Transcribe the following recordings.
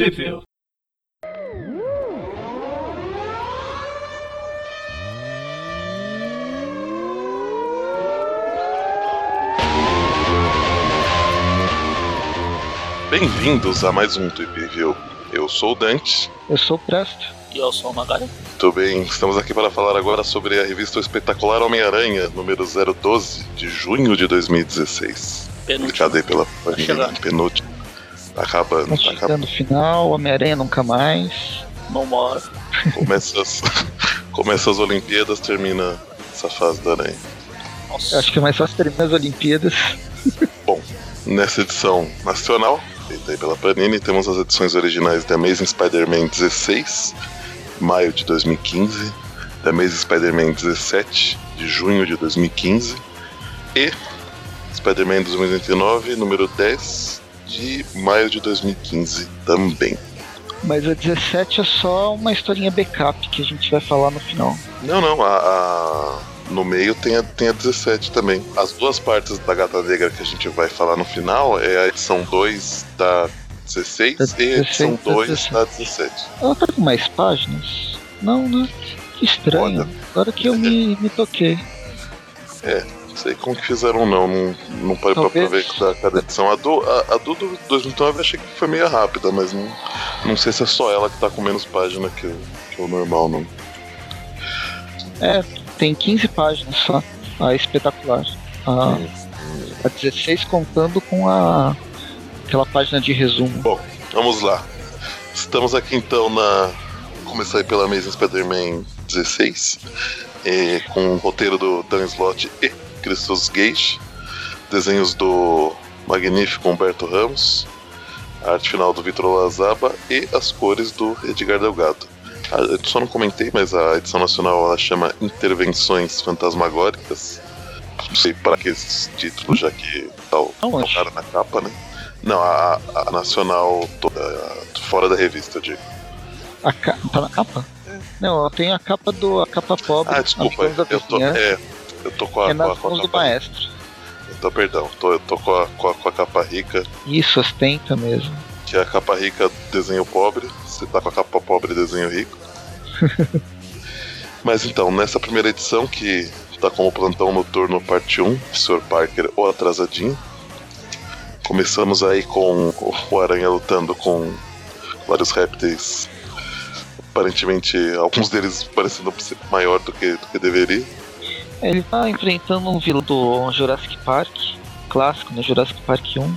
Trivia. Bem-vindos a mais um Trip Review. Eu sou o Dante. Eu sou o Presto. E eu sou o Magari. Muito bem, estamos aqui para falar agora sobre a revista O Espetacular Homem-Aranha, número 012, de junho de 2016. Publicado aí pela Panini, penúltimo. Tá acabando, Tá tá chegando acabando. no final, Homem-Aranha nunca mais. No more. Começa as, começa as Olimpíadas, termina essa fase da Aranha. Nossa. Eu acho que é mais fácil terminar as Olimpíadas. Nessa edição nacional, feita aí pela Panini, temos as edições originais de Amazing Spider-Man 16, maio de 2015, The Amazing Spider-Man 17, de junho de 2015, e Spider-Man 2099, número 10, de maio de 2015 também. Mas a 17 é só uma historinha backup que a gente vai falar no final. Não, não, a, a- no meio tem a, tem a 17 também. As duas partes da Gata Negra que a gente vai falar no final é a edição 2 da 16 Da e a edição 16 da 2 17. da 17. Ela tá com mais páginas? Não, né? Que estranho. Agora que eu me, me toquei. Não sei como que fizeram não, não, não parei pra Talvez. ver cada, edição. A do, a, a do, do 2009 eu achei que foi meio rápida, mas não, não sei se é só ela que tá com menos página que, o- que o normal, não. É, tem 15 páginas só. A espetacular. A, a 16 contando com a aquela página de resumo. Vamos lá. Estamos aqui então na. Começar aí pela Amazing Spider-Man 16, eh, com o roteiro do Dan Slott e Christos Gage, desenhos do magnífico Humberto Ramos, a arte final do Vitor Lazaba e as cores do Edgar Delgado. Eu só não comentei, mas a edição nacional ela chama Intervenções Fantasmagóricas. Não sei para que esse título, já que tá o, tá Aonde? cara na capa, né? Não, a, a nacional toda, a- fora da revista, eu digo. A ca... Tá na capa? Não, ela tem a capa do. a capa pobre. Ah, desculpa, eu tô, é, eu tô com a, é com a, com a capa. maestro. Então, perdão, tô, eu tô com a, com, a, com a capa rica, Isso, ostenta mesmo. que é a capa rica desenho pobre. Você tá com a capa pobre desenho rico. Mas então, nessa primeira edição, que tá como plantão noturno parte 1, Sr. Parker ou atrasadinho. Começamos aí com o Aranha lutando com vários répteis. Aparentemente, alguns deles parecendo maior do que, do que deveria. Ele tá enfrentando um vilão do Jurassic Park, clássico, no Jurassic Park 1.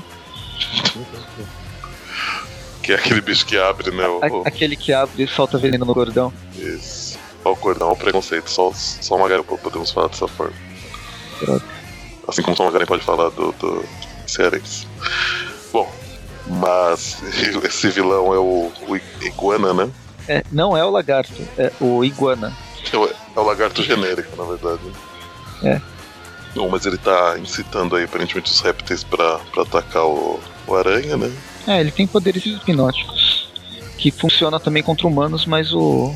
Que é aquele bicho que abre, né? O, A- aquele que abre e solta veneno no gordão. Isso. Olha o cordão, olha o preconceito. Só, só uma galera podemos falar dessa forma. Droga. Assim como só uma galera pode falar do, do Cerex. Bom, mas esse vilão é o, o Iguana, né? É, não é o lagarto, é o iguana. É o, é o lagarto genérico, na verdade. É. Bom, mas ele tá incitando aí aparentemente os répteis pra, pra atacar o, o aranha, né? É, ele tem poderes hipnóticos. Que funciona também contra humanos, mas o.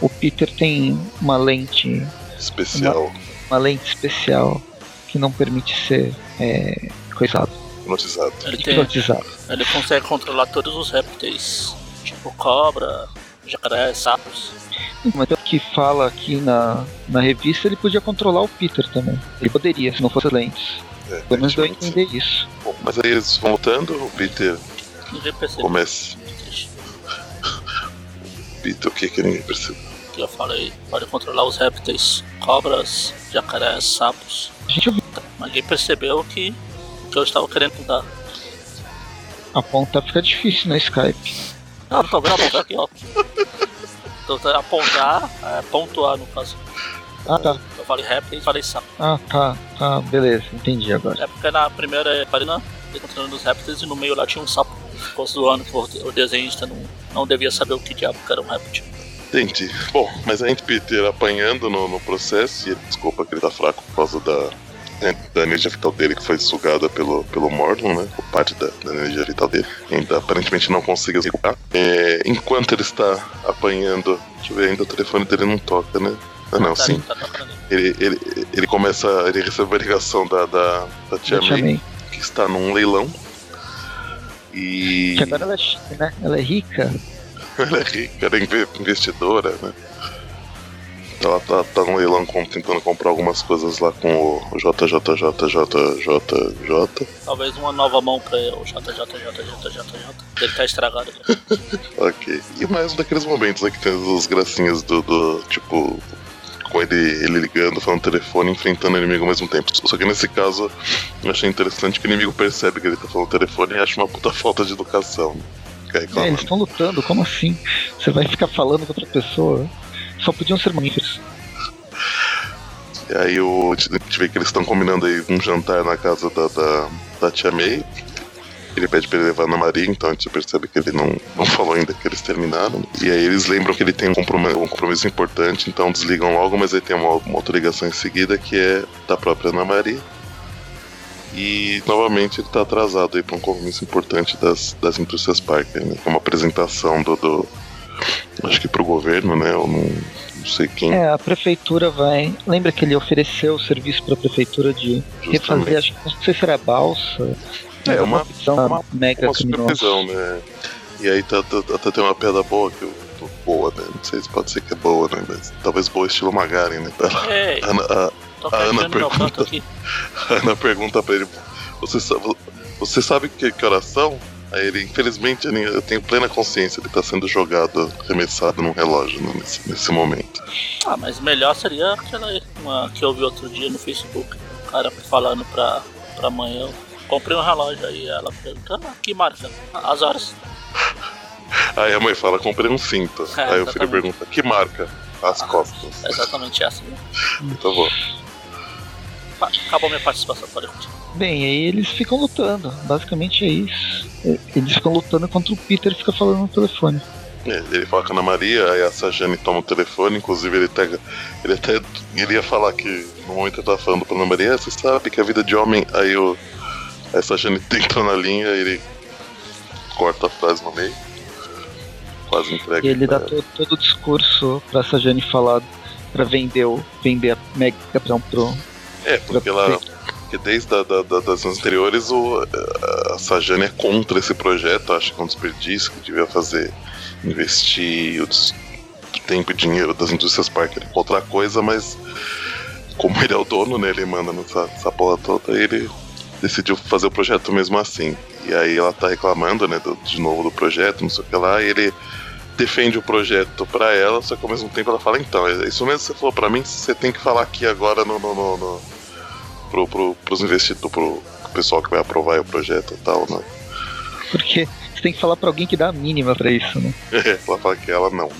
O Peter tem uma lente. Especial, Uma lente especial que não permite ser é, coisado, hipnotizado. Ele, tem, hipnotizado. ele consegue controlar todos os répteis. Tipo cobra, jacaré, sapos. Mas pelo que fala aqui na, na revista, ele podia controlar o Peter também. Ele poderia, se não fosse lentes. É, Pelo menos deu a entender isso. Bom, mas aí eles vão lutando, o Peter começa. Peter, o que que ninguém percebeu? Que eu falei. Pode controlar os répteis. Cobras, jacarés, sapos. A gente Mas ninguém percebeu que, que eu estava querendo mudar. apontar, fica difícil no Skype. Ah, não tô gravando aqui, ó. Então, tá, apontar, é, pontuar no caso. Ah, tá. Eu falei répteis, falei sapo. Ah, tá. Tá, beleza. Entendi agora. É porque na primeira página ele controlando os répteis e no meio lá tinha um sapo. Ficou zoando que o o desenhista não, não devia saber o que diabo que era um réptil. Entendi. Bom, mas a gente Peter apanhando no, no processo, e ele desculpa que ele tá fraco por causa da, né, da energia vital dele que foi sugada pelo, pelo Mordon, né? Por parte da, da energia vital dele. Ainda aparentemente não conseguiu se recuperar. É, enquanto ele está apanhando, deixa eu ver, ainda o telefone dele não toca, né? Ah, não, Tá, sim. tá. Ele, ele, ele começa. Ele recebe uma ligação da, da, da Tia May, que está num leilão. E. Que agora ela é chique, né? Ela é rica. ela é rica, ela é inve- investidora, né? Ela tá, tá no leilão com- tentando comprar algumas coisas lá com o JJJJJJ. Talvez uma nova mão pra o JJJJJJ. Ele tá estragado. né? Ok. E mais um daqueles momentos né, que tem as gracinhas do, do, tipo. Com ele, ele ligando, falando no telefone, enfrentando o inimigo ao mesmo tempo. Só que nesse caso, eu achei interessante que o inimigo percebe que ele tá falando no telefone e acha uma puta falta de educação. É, eles estão lutando, como assim? Você vai ficar falando com outra pessoa? Só podiam ser mamíferos. E aí o, a gente vê que eles estão combinando aí um jantar na casa da, da, da tia May. Ele pede pra ele levar na Maria, então a gente percebe que ele não, não falou ainda que eles terminaram. E aí eles lembram que ele tem um compromisso, um compromisso importante, então desligam logo, mas aí tem uma, uma outra ligação em seguida que é da própria Ana Maria. E novamente ele tá atrasado aí pra um compromisso importante das, das indústrias Parker, né? É uma apresentação do, do. Acho que pro governo, né? Eu não, não sei quem. É, a prefeitura vai. Lembra que ele ofereceu o serviço pra prefeitura de refazer, acho que não sei se era balsa. É, uma- visão uma- mega uma supervisão, né? E aí tá, tá- até tem uma piada boa que eu tô boa, né? Não sei se pode ser que é boa, né? Mas talvez boa estilo Magaren, né? Ela- Ei, a, Ana, a- tô a Ana pergunta. a Ana pergunta pra ele: Você sabe, você sabe que, que horas são? Aí ele, infelizmente, eu tenho plena consciência, ele tá sendo jogado, arremessado num relógio né, nesse, nesse momento. Ah, mas melhor seria aquela uma que eu vi outro dia no Facebook. O cara falando pra, pra mãe, eu comprei um relógio aí. Ela pergunta, ah, que marca? As horas. Aí a mãe fala: Comprei um cinto. É, aí o filho exatamente. pergunta: Que marca? As costas. É exatamente essa. Né? Então bom. Pa- Acabou minha participação, pode continuar. Bem, aí eles ficam lutando. Basicamente é isso. Eles ficam lutando contra o Peter e fica falando no telefone. É, Ele fala com a Ana Maria, aí a Sajane toma o telefone, inclusive ele pega. Ele até ele ia falar que no momento ele tava falando pra Ana Maria, "Ah, você sabe que a vida de homem. Aí o. Aí a Sajane entrou na linha, ele corta a frase no meio. Quase entrega. E ele dá todo, todo o discurso pra Sajane falar pra vender, o, vender a Mega pra, pro. É, porque ela. Porque desde da, da- das anteriores o, a Sajane é contra esse projeto, acha que é um desperdício, que devia fazer. investir o tempo e dinheiro das indústrias Parker em outra coisa, mas como ele é o dono, né? Ele manda nessa, nessa porra toda, ele decidiu fazer o projeto mesmo assim. E aí ela tá reclamando, né, do- de novo do projeto, não sei o que lá, e ele defende o projeto pra ela, só que ao mesmo tempo ela fala, então, isso mesmo que você falou pra mim, você tem que falar aqui agora no, no, no, no pro, pro, pros investidores, pro, pessoal que vai aprovar aí o projeto e tal, né? Porque você tem que falar pra alguém que dá a mínima pra isso, né? ela fala que ela não.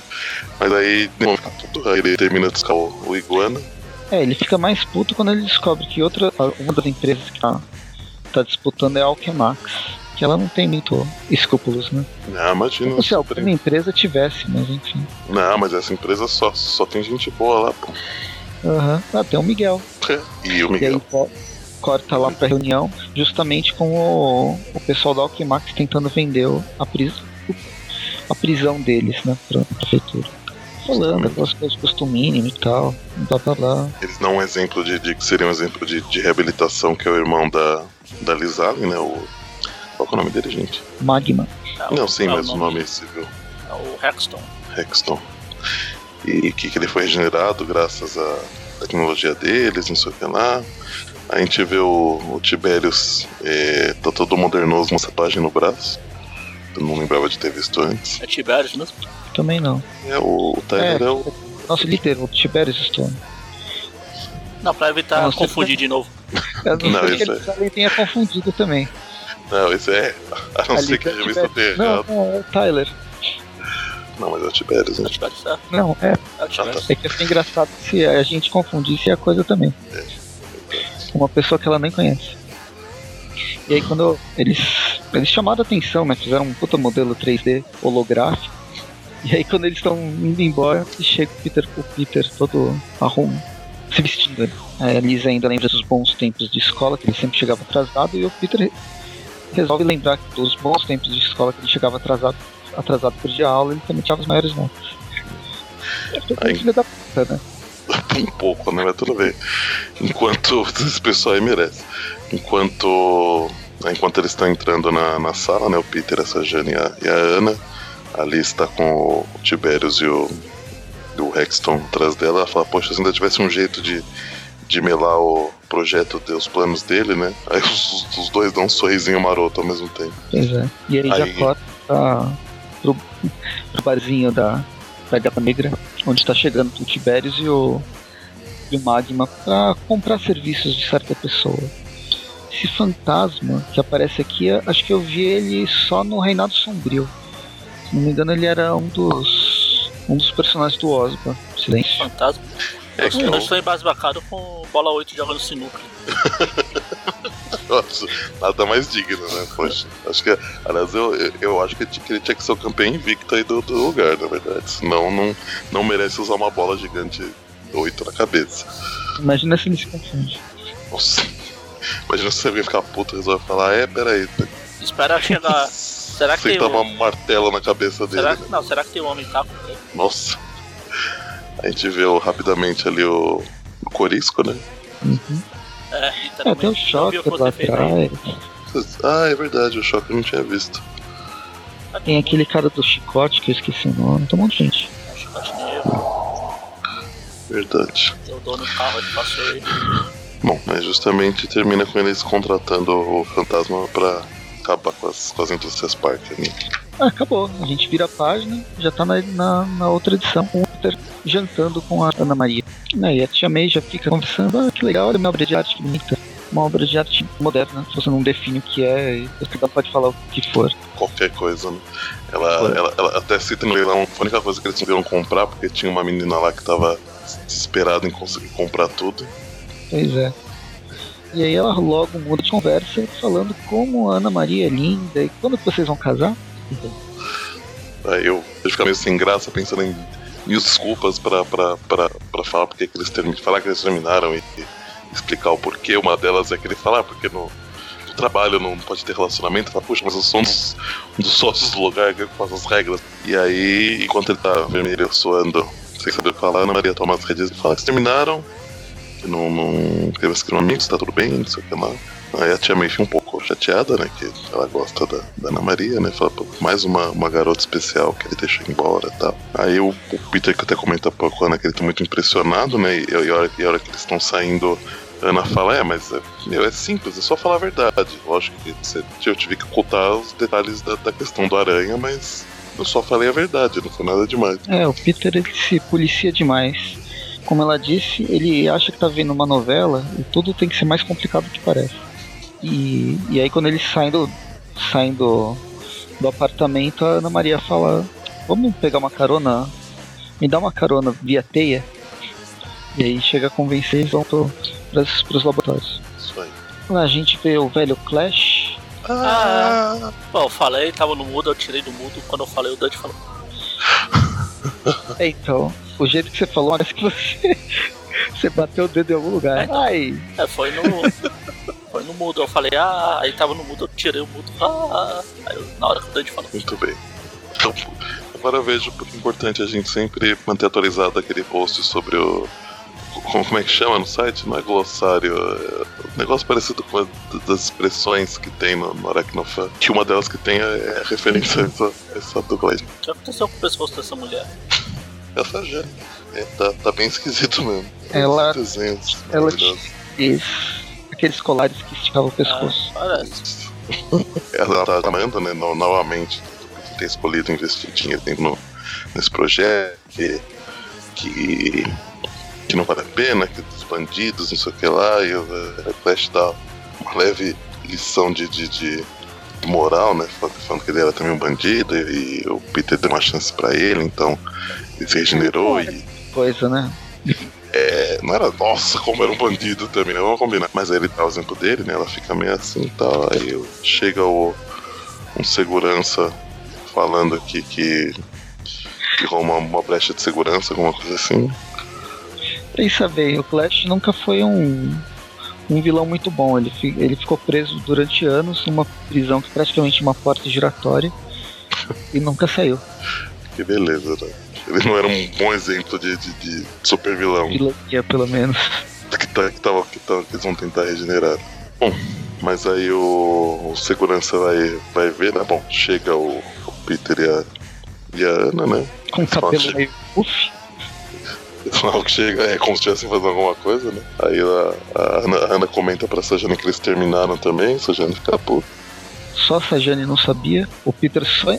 Mas aí, bom, aí ele termina de buscar o, o Iguana. É, ele fica mais puto quando ele descobre que outra, uma das empresas que tá, tá disputando é a Alchemax. Que ela não tem muito escrúpulos, né? Ah, imagina. Como se super- alguma empresa tivesse, mas enfim. Não, mas essa empresa só, só tem gente boa lá, pô. Aham. Ah, tem o Miguel. E o E aí Miguel. co- corta lá pra reunião, justamente com o, o pessoal da Alchemax tentando vender a, pris, a prisão deles, né? Pra prefeitura. Falando aquelas coisas de custo mínimo e tal, blá blá blá. Eles dão um exemplo de, de que seria um exemplo de, de reabilitação, que é o irmão da, da Liz Allen, né? O, qual que é o nome dele, gente? Magma. É, Não, sim, é mas o nome civil. É o Hexton. Hexton. E que, que ele foi regenerado graças à tecnologia deles, não sei o que lá. A gente vê o, o Tiberius, é, tá todo modernoso, uma tatuagem no braço. Eu não lembrava de ter visto antes. É Tiberius mesmo? Também não. É, o, o Tyler é, o. Nosso líder, o Tiberius Stone. Não, pra evitar Não, confundir de novo. Eu não, Não, sei que isso ele também tenha confundido também. Não, esse é. A não ser que a revista tenha Não, errado. não, é o Tyler. Não, mas é o Tiberius, É né? o é. Não, é. É o. É que ia ser engraçado se a gente confundisse a coisa também. Uma pessoa que ela nem conhece. E aí quando eles. Eles chamaram a atenção, né? Fizeram um puta modelo 3D holográfico. E aí quando eles estão indo embora, chega o Peter, o Peter todo arrumo, se vestindo. né? A Lisa ainda lembra dos bons tempos de escola, que ele sempre chegava atrasado, e o Peter resolve lembrar dos bons tempos de escola que ele chegava atrasado, atrasado por dia aula, ele também tirava os maiores notas. Aí- filho da puta, né? um pouco, né? Mas tudo bem. Enquanto. Esse pessoal aí merece. Enquanto Enquanto eles estão entrando na, na sala, né? O Peter, essa Jane e a, e a Ana. Ali está com o Tiberius e o, e o Hexton atrás dela. Ela fala, poxa, se ainda tivesse um jeito de, de melar o projeto, os planos dele, né? Aí os, os dois dão um sorrisinho maroto ao mesmo tempo. Pois é. E aí, Aí- já corta pro, pro barzinho da, da Gata Negra, onde está chegando o Tiberius e o, e o Magma pra comprar serviços de certa pessoa. Esse fantasma que aparece aqui, acho que eu vi ele só no Reinado Sombrio. Se não me engano, ele era um dos um dos personagens do Osba. Silêncio. Fantasma. É que Eu eu, estou embasbacado com bola 8 jogando sinuca. Nossa, nada mais digno, né? Poxa, acho que, aliás, eu, eu, acho que ele tinha- que ele ser o campeão invicto aí do, do lugar, na verdade. Senão não, não merece usar uma bola gigante 8 na cabeça. Imagina se ele se confunde. Nossa. Imagina se alguém ficar puto e resolve falar, é, peraí. Espera chegar. Será que Sentar o- uma martela na cabeça dele. Será né? que, não, será que tem um homem taco? aqui? Nossa. A gente vê rapidamente ali o, o Corisco, né? Uhum. É, É, tem o literalmente. Eu vi Shocker o que lá atrás. Ah, é verdade, o choque eu não tinha visto. Tem aquele cara do chicote que eu esqueci o nome. Tem um monte de gente. Um chicote negro, Verdade. tem o dono do carro, ele passou aí. Bom, mas justamente termina com eles contratando o fantasma pra acabar com as, com as indústrias Parker. Né? Ah, acabou. A gente vira a página, já tá na, na, na outra edição com o Peter jantando com a Ana Maria. Né, E a tia May já fica conversando, ah, que legal, olha minha obra de arte que bonita. Uma obra de arte moderna, se você não define o que é, um pode falar o que for. Qualquer coisa, né? Ela, ela, ela até cita no leilão, foi a única coisa que eles conseguiram comprar, porque tinha uma menina lá que tava desesperada em conseguir comprar tudo. Pois é. E aí ela logo muda de conversa, falando como Ana Maria é linda e quando que vocês vão casar? Aí eu, eu fico meio sem graça pensando em mil desculpas pra falar porque que eles terminaram, falar que eles terminaram e, e explicar o porquê. Uma delas é que ele fala, porque no, no trabalho não pode ter relacionamento. Fala, puxa, mas eu sou um dos, um dos sócios do lugar que faz as regras. E aí, enquanto ele tá vermelho suando, sem saber o que falar, Ana Maria toma as redes e fala que terminaram, que não, não eles criam amigos, tá tudo bem, não sei o que lá. Aí a tia May fica um pouco chateada, né? Que ela gosta da, da Ana Maria, né? Fala, mais uma, uma garota especial que ele deixou embora e tal. Aí o, o Peter que até comenta pouco com a Ana que ele tá muito impressionado, né? E, e a, hora, e a hora que eles estão saindo, Ana fala, é, mas é, meu, é simples, é só falar a verdade. Lógico que você, eu tive que ocultar os detalhes da, da questão do aranha, mas eu só falei a verdade, não foi nada demais. É, o Peter ele se policia demais. Como ela disse, ele acha que tá vendo uma novela e tudo tem que ser mais complicado do que parece. E, e aí quando eles saem do, saem do, do apartamento, a Ana Maria fala, vamos pegar uma carona, me dá uma carona via teia. E aí chega a convencer e vão pro, pras, pros laboratórios. Isso aí. A gente vê o velho Clash. Ah, Bom, eu falei, tava no mudo, eu tirei do mudo. Quando eu falei, o Dante falou. É, então, o jeito que você falou, parece que você, você bateu o dedo em algum lugar. Ai, É, foi no. foi no mudo. Eu falei, ah, aí tava no mudo, eu tirei o mudo. Ah, aí eu- na hora que o Dante falou. Muito bem. Então, agora eu vejo porque é importante a gente sempre manter atualizado aquele post sobre o. Como, como é que chama no site? Não é glossário. É um negócio parecido com a das expressões que tem no, no Aracnofan. Que uma delas que tem é, é referência a essa, essa dublagem. O que aconteceu com o pescoço dessa mulher? Já. É, tá, tá bem esquisito mesmo. Ela- Desenhos ela. Esse, aqueles colares que esticavam o Ah, pescoço. parece. Ela tá chamando, né, no- novamente, por ter escolhido investir dinheiro no, nesse projeto, que, que, que não vale a pena, que os bandidos, não sei o que lá, e o eh, Flash dá uma leve lição de, de, de moral, né, falando, falando que ele era também um bandido, e, o Peter deu uma chance pra ele, então regenerou e Coisa, né? é, não era, nossa, como era um bandido também, né? Vamos combinar. Mas aí ele dá o exemplo dele, né? Ela fica meio assim e tal. Aí chega o, um segurança falando aqui que, que uma, uma brecha de segurança, alguma coisa assim. Pensa bem, o Flash nunca foi um, um vilão muito bom. Ele, fi- ele ficou preso durante anos numa prisão que é praticamente uma porta giratória e nunca saiu. Que beleza, né? Ele não era um bom exemplo de, de, de super vilão Vilania, pelo menos. que, tá, que, tava, que, tava, que eles vão tentar regenerar. Bom, Mas aí o, o segurança vai, vai ver, né? Bom, chega o, o Peter e a, e a Ana, né? Com o cabelo meio. Logo que chega, é como se estivessem fazendo alguma coisa, né? Aí a, a, Ana, a Ana comenta pra Sajane que eles terminaram também, Sajane fica puta. Só a Sajane não sabia, o Peter só.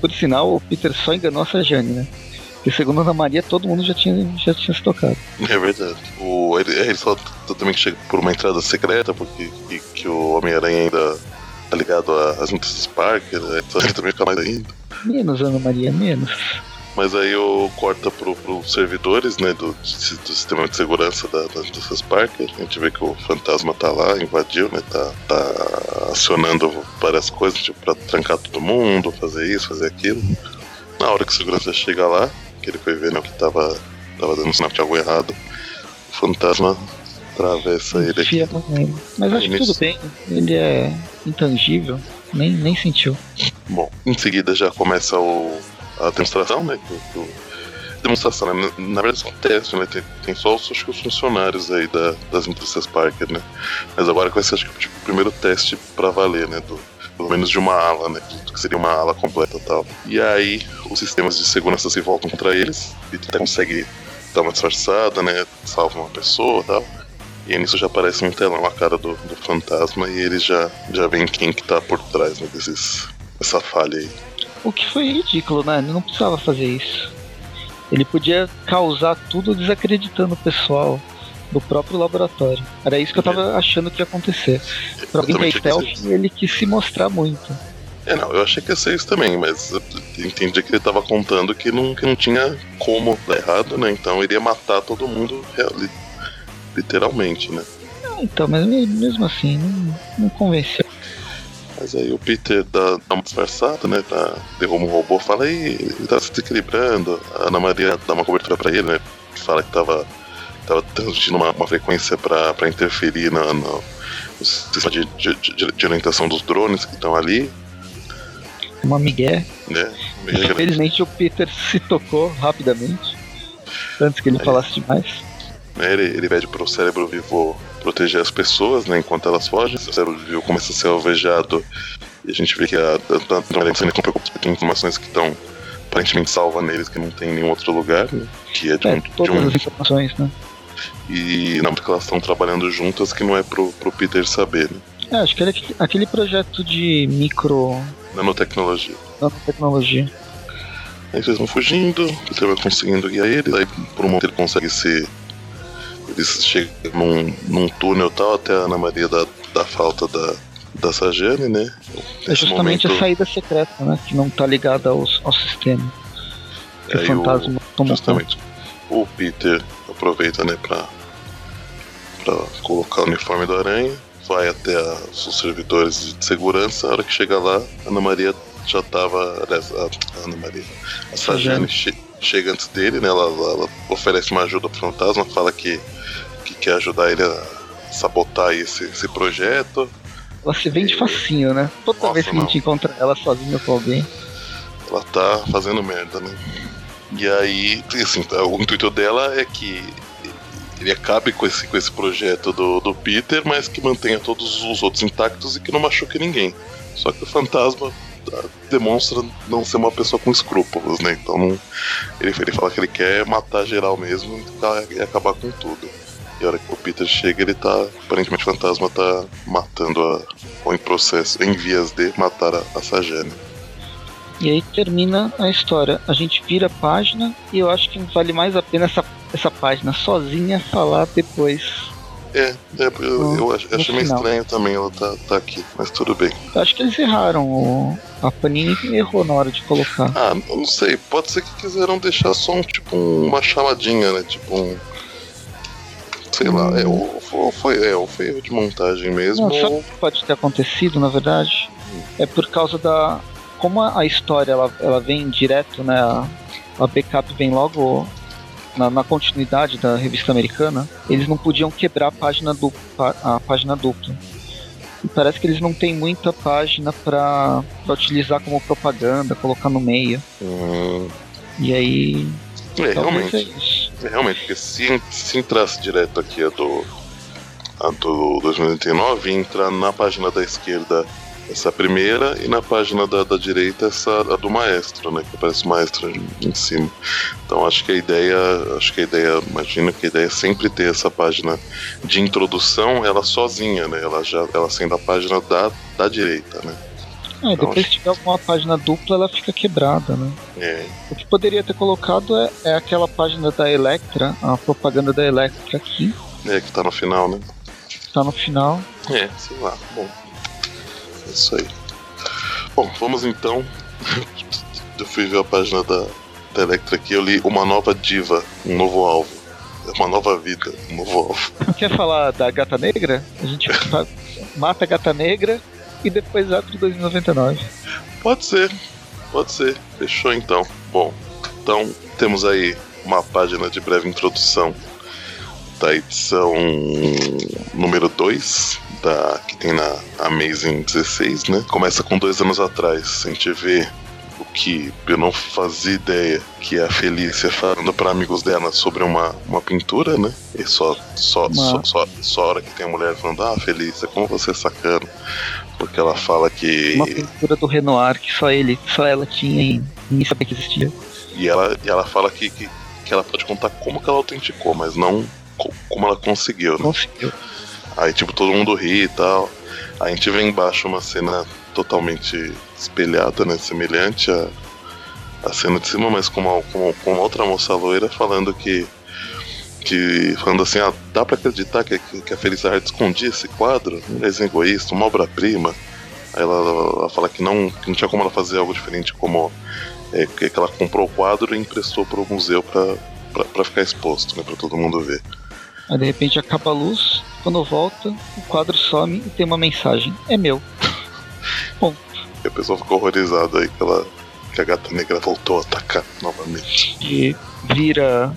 Por sinal, o Peter só enganou a Sajane, né? Porque segundo a Ana Maria, todo mundo já tinha, já tinha se tocado. É verdade. O, ele, ele só também chega por uma entrada secreta, porque que, que o Homem-Aranha ainda tá ligado às notícias Parker, né? então ele também fica mais ainda. Menos, Ana Maria, menos. Mas aí eu corta pro, pros servidores, né, do, do sistema de segurança da, das notícias Parker. A gente vê que o fantasma tá lá, invadiu, né, tá, tá acionando várias coisas, tipo, pra trancar todo mundo, fazer isso, fazer aquilo. Na hora que o segurança chega lá, que ele foi ver né, que tava, tava dando sinal de algo errado. O fantasma atravessa ele aqui. Mas acho que tudo bem, ele é intangível, nem, nem sentiu. Bom, em seguida já começa o, a demonstração, né? Do, demonstração, né? Na verdade, é um teste, né? Tem, tem só os, acho que os funcionários aí da, das indústrias Parker, né? Mas agora vai ser, acho que, tipo, o primeiro teste pra valer, né? Do, pelo menos de uma ala, né? Que seria uma ala completa e tal. E aí os sistemas de segurança se voltam contra eles e até consegue dar uma disfarçada, né? Salva uma pessoa e tal. E nisso já aparece um telão a cara do, do fantasma e eles já, já veem quem que tá por trás né, desses, dessa falha aí. O que foi ridículo, né? Ele não precisava fazer isso. Ele podia causar tudo desacreditando o pessoal do próprio laboratório. Era isso que eu tava achando que ia acontecer. Pra da Stealth, ele quis se mostrar muito. É, não, eu achei que ia ser isso também, mas eu entendi que ele tava contando que não, que não tinha como dar errado, né? Então iria matar todo mundo literalmente, né? então, mas mesmo assim, não, não convenceu. Mas aí o Peter dá, dá uma disfarçada, né? Tá, derruba um robô, fala aí, ele tá se desequilibrando. A Ana Maria dá uma cobertura pra ele, né? Fala que tava estava transmitindo uma, uma frequência para interferir na, no sistema de, de, de, de, orientação dos drones que estão ali. Uma migué. É, Infelizmente o Peter se tocou rapidamente, antes que ele é. falasse demais. É, ele, ele pede para o cérebro vivo proteger as pessoas, né, enquanto elas fogem. O cérebro começa a ser alvejado e a gente vê que a, a, a, tem informações que estão aparentemente salva neles que não tem em nenhum outro lugar, né? Que é de é, um. Todas de um... as informações, né? E não, porque elas estão trabalhando juntas que não é pro, pro Peter saber, né? É, acho que era aquele projeto de micro. Nanotecnologia. Nanotecnologia. Aí eles vão fugindo, o Peter vai conseguindo guiar eles, aí por um momento ele consegue ser. Eles chegam num, num túnel tal até a Ana Maria da, da falta da, da Sajane, né? é justamente momento... a saída secreta, né? Que não tá ligada ao, ao sistema. Que o fantasma o, tomou Justamente. O Peter aproveita, né, pra, pra colocar o uniforme do aranha, vai até a, os servidores de segurança, a hora que chega lá, a Ana Maria já tava. Aliás, a, a Ana Maria. A Sajane che, chega antes dele, né? Ela, ela, oferece uma ajuda pro fantasma, fala que, que quer ajudar ele a sabotar esse, esse projeto. Ela se vende facinho, né? Toda Nossa, vez que não. a gente encontra ela sozinha com alguém. Ela tá fazendo merda, né? E aí, assim, o intuito dela é que ele acabe com esse, com esse projeto do, do Peter, mas que mantenha todos os outros intactos e que não machuque ninguém. Só que o fantasma demonstra não ser uma pessoa com escrúpulos, né? Então ele, ele fala que ele quer matar geral mesmo e acabar com tudo. E a hora que o Peter chega, ele tá. Aparentemente o fantasma tá matando a. ou em processo, em vias de matar a, a Sajane. E aí termina a história. A gente vira a página e eu acho que vale mais a pena essa, essa página sozinha falar depois. É, é eu, eu acho meio estranho também ela tá, tá aqui, mas tudo bem. Eu acho que eles erraram. O, a Panini errou na hora de colocar. Ah, não sei. Pode ser que quiseram deixar só um tipo um, uma chamadinha, né? Tipo um. Sei hum. lá, é, ou, ou, foi, é, ou foi erro de montagem mesmo. Não, ou... que pode ter acontecido, na verdade, hum. é por causa da, como a história ela, ela vem direto, né? A, a backup vem logo na, na, continuidade da revista americana, eles não podiam quebrar a página dupla, a página dupla. E parece que eles não têm muita página para utilizar como propaganda, colocar no meio. Hum. E aí. É, realmente. É, é realmente, porque se, se entrasse direto aqui a do. a do 2089, entra na página da esquerda essa primeira e na página da, da direita essa a do maestro, né? Que aparece o maestro em cima. Então acho que a ideia, acho que a ideia, imagino que a ideia é sempre ter essa página de introdução, ela sozinha, né? Ela já, ela sendo a página da, da direita, né? É, depois se tiver alguma página dupla, ela fica quebrada, né? É. O que poderia ter colocado é, é aquela página da Electra, a propaganda da Electra aqui, É, que tá no final, né? tá no final. É, sei lá. Bom, é isso aí. Bom, vamos então. eu fui ver a página da, da Electra aqui, eu li Uma Nova Diva, um novo alvo. É uma nova vida, um novo alvo. Quer falar da Gata Negra? A gente mata a Gata Negra e depois abre 2099. Pode ser, pode ser. Fechou então. Bom, então temos aí uma página de breve introdução da edição número 2, da, que tem na Amazing 16, né? Começa com dois anos atrás. A gente vê o que eu não fazia ideia, que é a Felícia falando para amigos dela sobre uma, uma pintura, né? E só, só, só, só, só hora que tem a mulher falando, ah, Felícia, como você é sacana. Porque ela fala que. Uma pintura do Renoir que só ele, só ela tinha e ninguém sabia que existia. E ela, e ela fala que, que, que ela pode contar como que ela autenticou, mas não co- como ela conseguiu, né? Conseguiu. Aí, tipo, todo mundo ri e tal. Aí a gente vê embaixo uma cena totalmente espelhada, né? Semelhante à, à cena de cima, mas com uma, com, com uma outra moça loira falando que. que falando assim, ah, dá pra acreditar que, que a Felicidade escondia esse quadro? Mulher egoísta, uma obra-prima. Aí ela, ela fala que não, que não tinha como ela fazer algo diferente, como é, que ela comprou o quadro e emprestou pro museu pra, pra, pra ficar exposto, né? Pra todo mundo ver. Aí de repente acaba a luz, quando volta, o quadro some e tem uma mensagem. É meu. E a pessoa ficou horrorizada aí que, ela, que a gata negra voltou a atacar novamente. E vira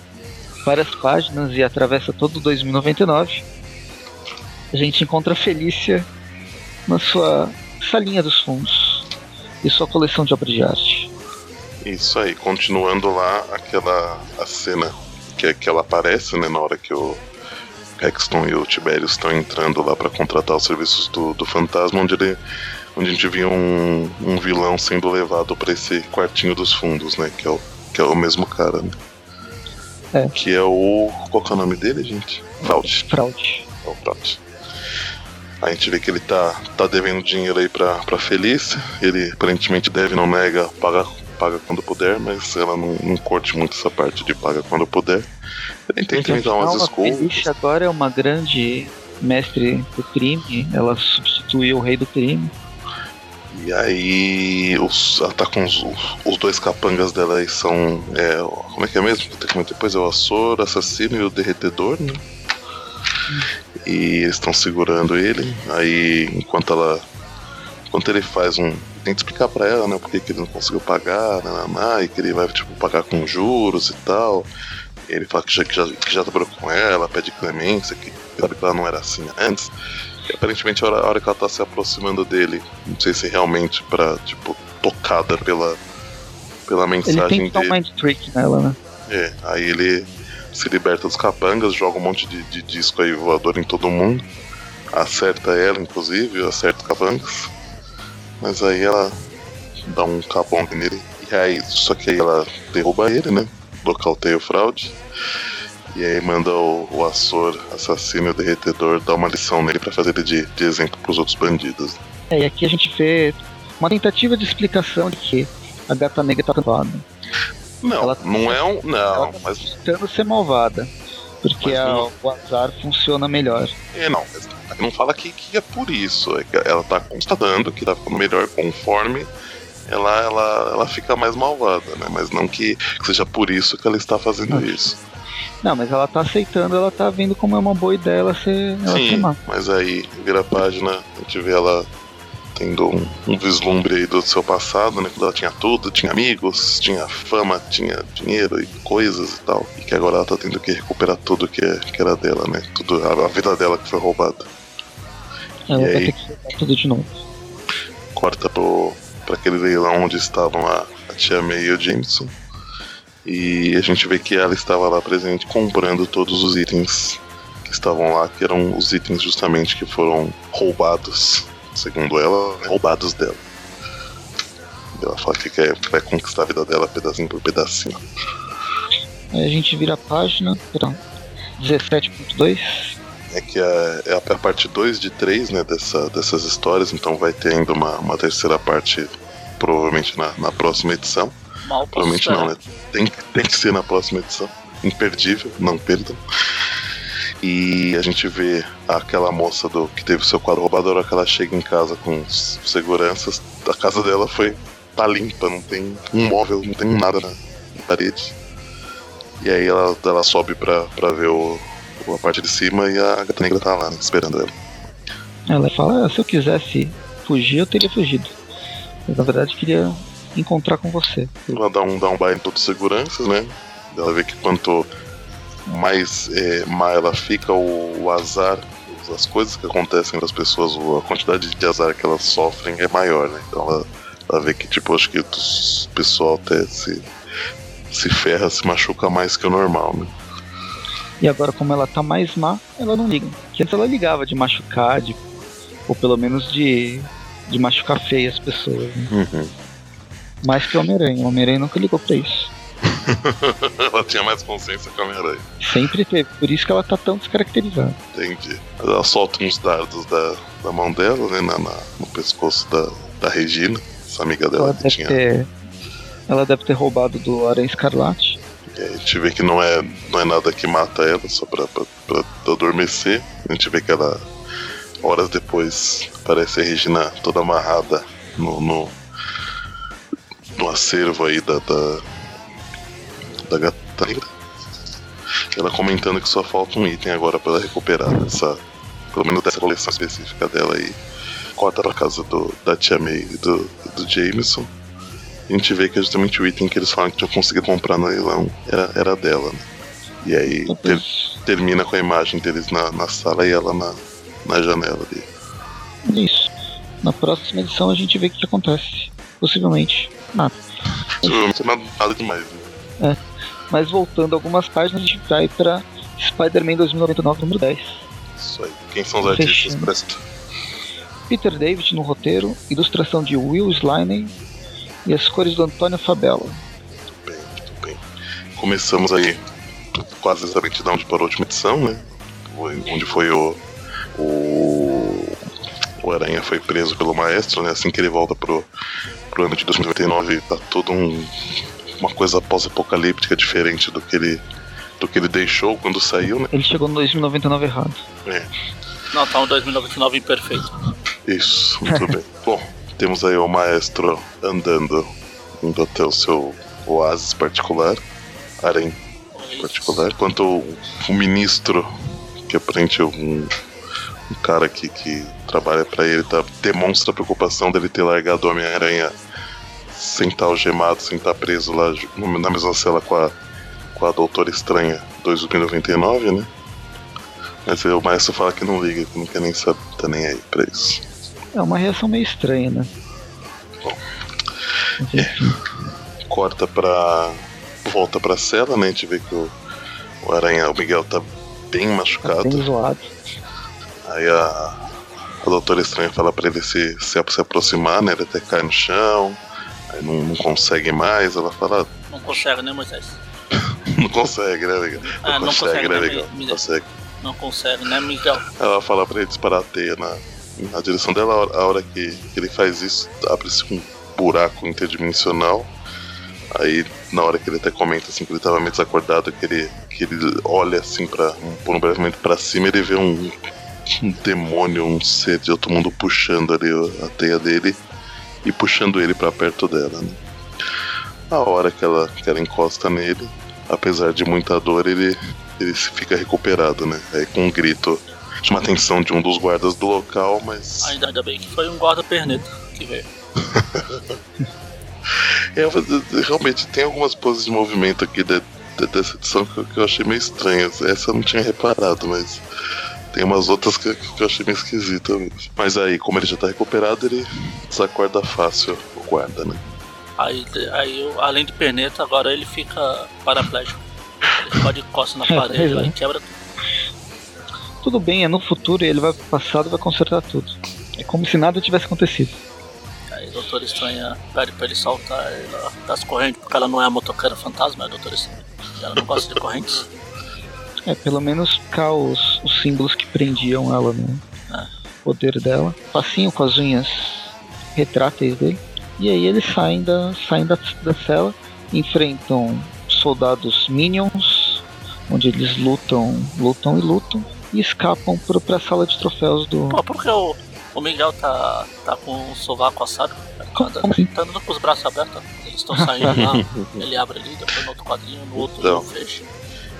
várias páginas e atravessa todo 2099. A gente encontra a Felícia na sua salinha dos fundos e sua coleção de obras de arte. Isso aí, continuando lá aquela a cena que, que ela aparece, né, na hora que o Hexton e o Tiberius estão entrando lá para contratar os serviços do, do fantasma, onde ele onde a gente viu um, um vilão sendo levado para esse quartinho dos fundos, né, que é o, que é o mesmo cara, né? É. Que é o. Qual que é o nome dele, gente? Vault. Fraude. É o Prat. A gente vê que ele tá, tá devendo dinheiro aí pra, pra Felícia. Ele aparentemente deve, não nega, paga, paga quando puder, mas ela não, não curte muito essa parte de paga quando puder. Tenta Porque, inventar umas desculpas. Agora é uma grande mestre do crime. Ela substituiu o rei do crime. E aí os, ela tá com os, os dois capangas dela aí são. É, como é que é mesmo? Eu Depois é o Açor, o assassino e o derretedor, né? E eles estão segurando ele. Aí enquanto ela. Enquanto ele faz um. Tenta explicar pra ela, né? Porque que ele não conseguiu pagar, né, e que ele vai, tipo, pagar com juros e tal. Ele fala que já, que já, que já trabalhou com ela, pede clemência, que sabe que ela não era assim antes. E aparentemente a hora, a hora que ela tá se aproximando dele, não sei se realmente pra, tipo, tocada pela, pela Ele mensagem tem que dar um dele. mind trick nela, né? É, aí ele se liberta dos capangas, joga um monte de, de disco aí voador em todo mundo. Acerta ela, inclusive, acerta os capangas. Mas aí ela dá um cabong nele. E aí, só que aí ela derruba ele, né? Nocauteia o fraude. E aí manda o, o Açor, assassino e o derretedor, dar uma lição nele pra fazer ele de, de exemplo pros outros bandidos. É, e aqui a gente vê uma tentativa de explicação de que a gata negra tá malvada. Não, Ela- não é um. Ela Não, tá mas. tentando ser malvada. Porque Mas a- não- o azar funciona melhor. É, não, mas não fala que, que é por isso. É que ela tá constatando que tá ficando melhor conforme ela, ela, ela fica mais malvada, né? Mas não que, seja por isso que ela está fazendo Não. isso. Não, mas ela tá aceitando, ela tá vendo como é uma boa ideia ela ser, ela ser Sim, má. mas aí vira a página, a gente vê ela tendo um, um vislumbre aí do seu passado, né? Quando ela tinha tudo, tinha amigos, tinha fama, tinha dinheiro e coisas e tal. E que agora ela tá tendo que recuperar tudo que, que era dela, né? Tudo, a, a vida dela que foi roubada. Ela E vai aí? ter que tudo de novo. corta pro, pra aquele leilão onde estavam a, a tia May e o Jameson. E a gente vê que ela estava lá presente comprando todos os itens que estavam lá, que eram os itens justamente que foram roubados, segundo ela, roubados dela. Ela fala que quer, vai conquistar a vida dela pedacinho por pedacinho. Aí a gente vira a página, perdão, 17.2. É que é, é a parte 2 de 3 né, dessa, dessas histórias, então vai ter ainda uma, uma terceira parte, provavelmente na, na próxima edição. Mal Provavelmente não, né? Tem, tem que ser na próxima edição. Imperdível, não perdam. E a gente vê aquela moça do que teve seu quadro roubado, a hora que ela chega em casa com seguranças, a casa dela foi tá limpa, não tem um móvel, não tem nada na, na parede. E aí ela, ela sobe pra, pra ver o, a parte de cima e a gata negra tá lá, né, esperando ela. Ela fala, ah, se eu quisesse fugir, eu teria fugido. Eu, na verdade, queria encontrar com você. Ela dá um, dá um baile em todos os seguranças, né? Ela vê que quanto mais é, má ela fica, o, o azar, as coisas que acontecem com as pessoas, a quantidade de azar que elas sofrem é maior, né? Então ela, ela vê que, tipo, acho que o pessoal até se, se ferra, se machuca mais que o normal, né? E agora, como ela tá mais má, ela não liga. Que antes ela ligava de machucar, de, ou pelo menos de, de machucar feio as pessoas. Né? Uhum. Mais que o Homem-Aranha. O Homem-Aranha nunca ligou pra isso. ela tinha mais consciência que a Homem-Aranha. Sempre teve. Por isso que ela tá tão descaracterizada. Entendi. Ela solta uns dardos da, da mão dela, né? Na, na- no pescoço da, da Regina, essa amiga dela Ela que deve tinha. ter. Ela deve ter roubado do Aranha Escarlate. E aí a gente vê que não é, não é nada que mata ela, só pra, pra, pra adormecer. A gente vê que ela, horas depois, parece a Regina toda amarrada no, no, no acervo aí da, da, da gata. Ela comentando que só falta um item agora pra ela recuperar dessa, pelo menos dessa coleção específica dela aí. Corta pra casa do, da Tia May e do, do Jameson. A gente vê que é justamente o item que eles falam que tinham conseguido comprar no leilão era, era dela, né? E aí ter- termina com a imagem deles na, na sala e ela na, na janela ali. isso. Na próxima edição a gente vê o que acontece. Possivelmente nada. Provavelmente nada, nada demais, né? Mas voltando algumas páginas, a gente vai pra Spider-Man 2099, número 10. Isso aí. Quem são os artistas? Fechando. Peter David no roteiro, ilustração de Will Sliney e as cores do Antônio Fabella. Bem, muito bem. Começamos aí quase exatamente da onde parou a última edição, né? Onde foi o. O, o Aranha foi preso pelo maestro, né? Assim que ele volta pro, pro ano de 2099, tá todo um, uma coisa pós-apocalíptica diferente do que ele do que ele deixou quando saiu, né? Ele chegou no 2099 errado. Não, tá um 2099 imperfeito. Isso, muito bem. Bom, temos aí o maestro andando, indo até o seu oásis particular, harém particular, enquanto o, o ministro, que aparente é um, um cara que, que trabalha pra ele, tá, demonstra a preocupação dele ter largado o Homem-Aranha sem estar algemado, sem estar preso lá na mesma cela com a, com a Doutora Estranha 2099, né? Mas o maestro fala que não liga, que não quer nem saber, tá nem aí pra isso. É uma reação meio estranha, né? Bom. Enfim. corta pra. volta pra cela, né? A gente vê que o, o Aranha, o Miguel tá bem Tá machucado. bem zoado. Aí a, a Doutora Estranha fala pra ele se, se, se aproximar, né? Ele até cai no chão, aí não, não consegue mais. Ela fala, Não consegue, né, Moisés? não consegue, né, Miguel? Ah, não consegue, né, né, Miguel? Mi- Consegue. Não consegue, né, Miguel? Ela fala pra ele disparar a teia na, na direção dela. A hora, que, que ele faz isso, abre-se um buraco interdimensional. Aí, na hora que ele até comenta assim, que ele tava meio desacordado, que ele, que ele olha assim pra, por um breve momento pra cima, ele vê um, um demônio, um ser de outro mundo puxando ali a teia dele e puxando ele pra perto dela. Né? A hora que ela, que ela encosta nele, apesar de muita dor, ele, ele fica recuperado, né? Aí com um grito chama a atenção de um dos guardas do local, mas. Ainda, ainda bem que foi um guarda-perneta que veio. É, mas, realmente tem algumas poses de movimento aqui de- de- dessa edição que, eu- que eu achei meio estranhas. Essa eu não tinha reparado, mas tem umas outras que, que eu achei meio esquisita mesmo. Mas aí, como ele já tá recuperado, ele desacorda fácil o guarda, né? Aí, aí o- além de perneta, agora ele fica paraplégico. Ele pode costa na É, parede lá é. e quebra tudo. Tudo bem, é no futuro e ele vai pro passado e vai consertar tudo. É como se nada tivesse acontecido. Aí o Doutor Estranha pede pra ele saltar ela das correntes, porque ela não é a motoqueira fantasma, é a Doutor Estranha. Ela não gosta de correntes. É, pelo menos ficar os, os símbolos que prendiam ela no É. poder dela. Facinho com as unhas retráteis dele. E aí eles saem da, saem da, da cela, enfrentam soldados minions, onde eles lutam, lutam e lutam, e escapam pro, pra sala de troféus do. Pô, por que o, o Miguel tá, tá com o sovaco assado? Como- Tá, como assim? tá andando com os braços abertos. Eles estão saindo lá, ele abre ali, depois no outro quadrinho, no outro Então. fecha.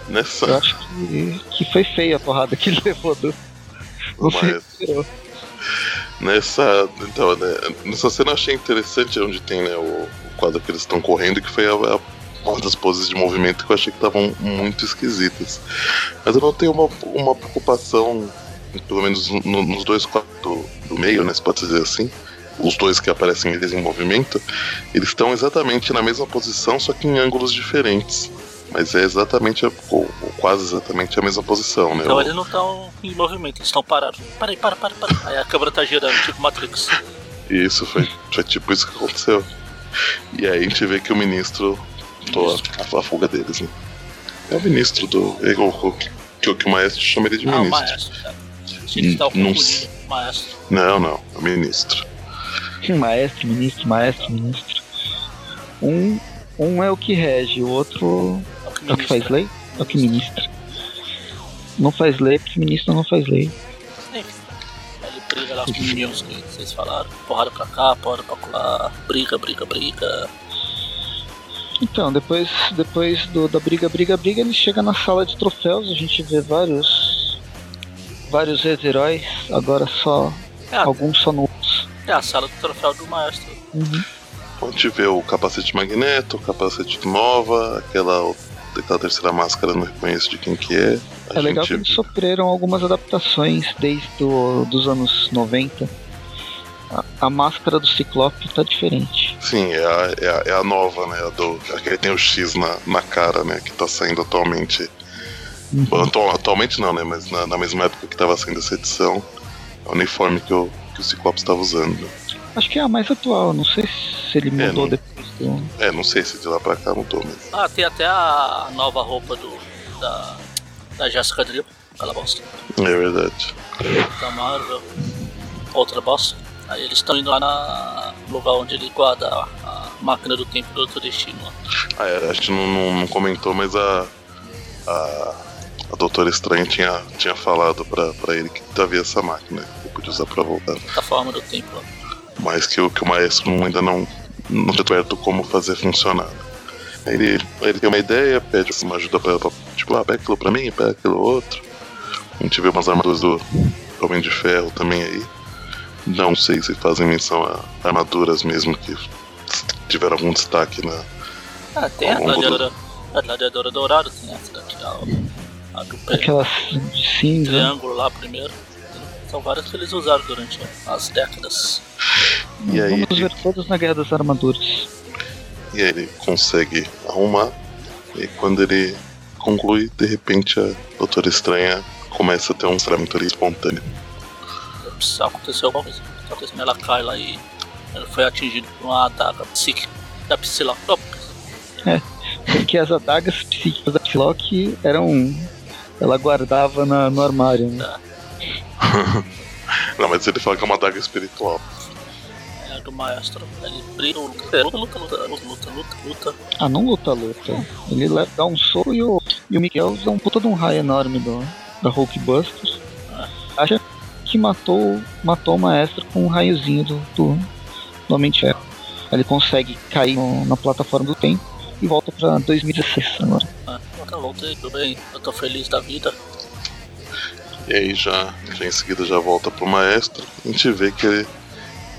Nessa. Eu acho que, que foi feia a porrada que ele levou do. Você Mas-. Nessa, então, né, nessa cena eu achei interessante onde tem né, o, o quadro que eles estão correndo, que foi a, a- das poses de movimento que eu achei que estavam muito esquisitas. Mas eu não tenho uma, uma preocupação, pelo menos no- nos dois quadros do, do meio, né, se pode dizer assim. Os dois que aparecem eles em movimento, eles estão exatamente na mesma posição, só que em ângulos diferentes. Mas é exatamente, a- ou, ou quase exatamente a mesma posição, né? Então eles não estão em movimento, eles estão parados. Parei, para, para, para. Aí a câmera tá girando, tipo Matrix. Isso foi, foi tipo isso que aconteceu. E aí a gente vê que o ministro tô a, a fuga deles, né? É o ministro do. é o- o- que, o- que o maestro chama ele de Ah, o ministro. maestro, que você tava Não. Maestro. Não, não, é o ministro. Maestro, ministro, maestro, ministro. Um, um é o que rege, o outro É o que é o que faz lei? É o que ministra. Não faz lei porque ministro não faz lei. Ele briga lá com os meninos que vocês falaram. Porrada pra cá, porrada pra lá. Briga, briga, briga. Então, depois, depois do, da briga, briga, briga, ele chega na sala de troféus, a gente vê vários vários ex-heróis, agora só É alguns só novos. é a sala do troféu do maestro. Uhum. A gente vê o capacete magneto, o capacete nova, aquela, aquela terceira máscara, não reconheço de quem que é. A É legal que gente- eles sofreram algumas adaptações desde do, dos anos 90. A, a máscara do Ciclope tá diferente. Sim, é a, é a, é a nova, né? A do, a que tem o X na, na cara, né? Que tá saindo atualmente. Uhum. Bom, atualmente não, né? Mas na, na mesma época que tava saindo essa edição, é o uniforme que o, que o Ciclope estava usando. Acho que é a mais atual, não sei se ele É, mudou não- depois do. É, não sei se de lá pra cá mudou, mas. Ah, tem até a nova roupa do. da. da Jessica Drill. Aquela bosta. É verdade. Da Marvel. Outra bosta. Aí eles estão indo lá na no lugar onde ele guarda a, a máquina do tempo do outro destino lá. Ah, é, a gente não, não, não comentou, mas a. A, a Doutora Estranha tinha, tinha falado pra, pra ele que havia essa máquina que ele podia usar pra voltar. Da forma do tempo. Mas que, o- que o maestro ainda não, não tinha descoberto como fazer funcionar. Ele, ele tem uma ideia, pede uma ajuda pra, pra tipo, ah, pega aquilo pra mim, pega aquilo outro. A gente vê umas armaduras do Homem de Ferro também aí. Não sei se fazem menção a armaduras mesmo que tiveram algum destaque na. Ah, tem a longo do- gladiadora. A gladiadora dourada, tem essa daqui, a, a do pé. Aquela de cinza. triângulo lá primeiro. São várias que eles usaram durante as décadas. E aí Vamos ele, ver todas na Guerra das Armaduras. e aí ele consegue arrumar. E quando ele conclui, de repente a Doutora Estranha começa a ter um estramento ali espontâneo. Aconteceu alguma coisa. Só ela cai lá e ela foi atingida por uma adaga psíquica da Psylocke. É, porque as adagas psíquicas da Psylocke eram. Ela guardava na, no armário, né? Tá. Não, mas ele fala que é uma adaga espiritual. É, do maestro. Ele briga, luta, luta, luta, luta, luta, luta. Ah, não luta, luta. Ele dá um soco e o, e o Miguel dá um puta de um raio enorme do, da Hulkbuster. É. Ah. Acha que matou, matou o maestro com um raiozinho do, do, do Homem de Ferro. Ele consegue cair no- na plataforma do tempo e volta pra 2016 agora. Ah, voltei, tudo bem. Eu tô feliz da vida. E aí já, já em seguida já volta pro maestro. A gente vê que ele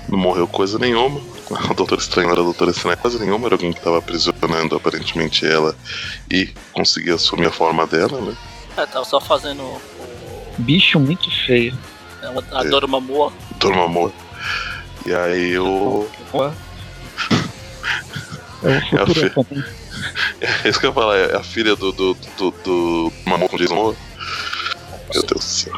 não morreu coisa nenhuma. A Doutora Estranha não era a Doutora Estranha coisa nenhuma, era alguém que estava aprisionando aparentemente ela e conseguia assumir a forma dela, né? É, tava só fazendo o, Bicho muito feio. É, a Dormammu. Dormammu. E aí o. Ó. É o futuro fi- também. É isso que eu ia falar, é a filha do, do, do, do Mamô com Jason Momoa. Meu Deus do céu.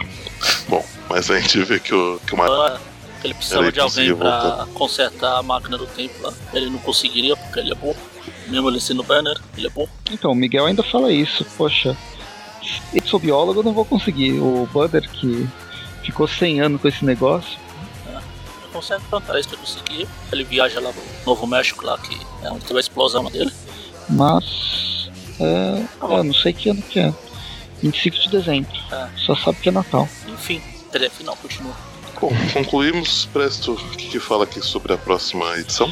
Bom, mas a gente vê que o, que o. Ah, Ele precisava de alguém pra voltar. consertar a máquina do tempo lá. Ele não conseguiria porque ele é burro. Mesmo ele sendo banner, ele é burro. Então, o Miguel ainda fala isso. Poxa, eu sou biólogo, não vou conseguir. O Butter, que ficou 100 anos com esse negócio, Ele consegue plantar isso que conseguir. Ele viaja lá pro Novo México lá, que é onde teve a explosão dele. mas. É, é, não sei que ano que é. 25 de dezembro. É. Só sabe que é Natal. Enfim, ele final continua. Bom, concluímos. Presto, o que, que fala aqui sobre a próxima edição?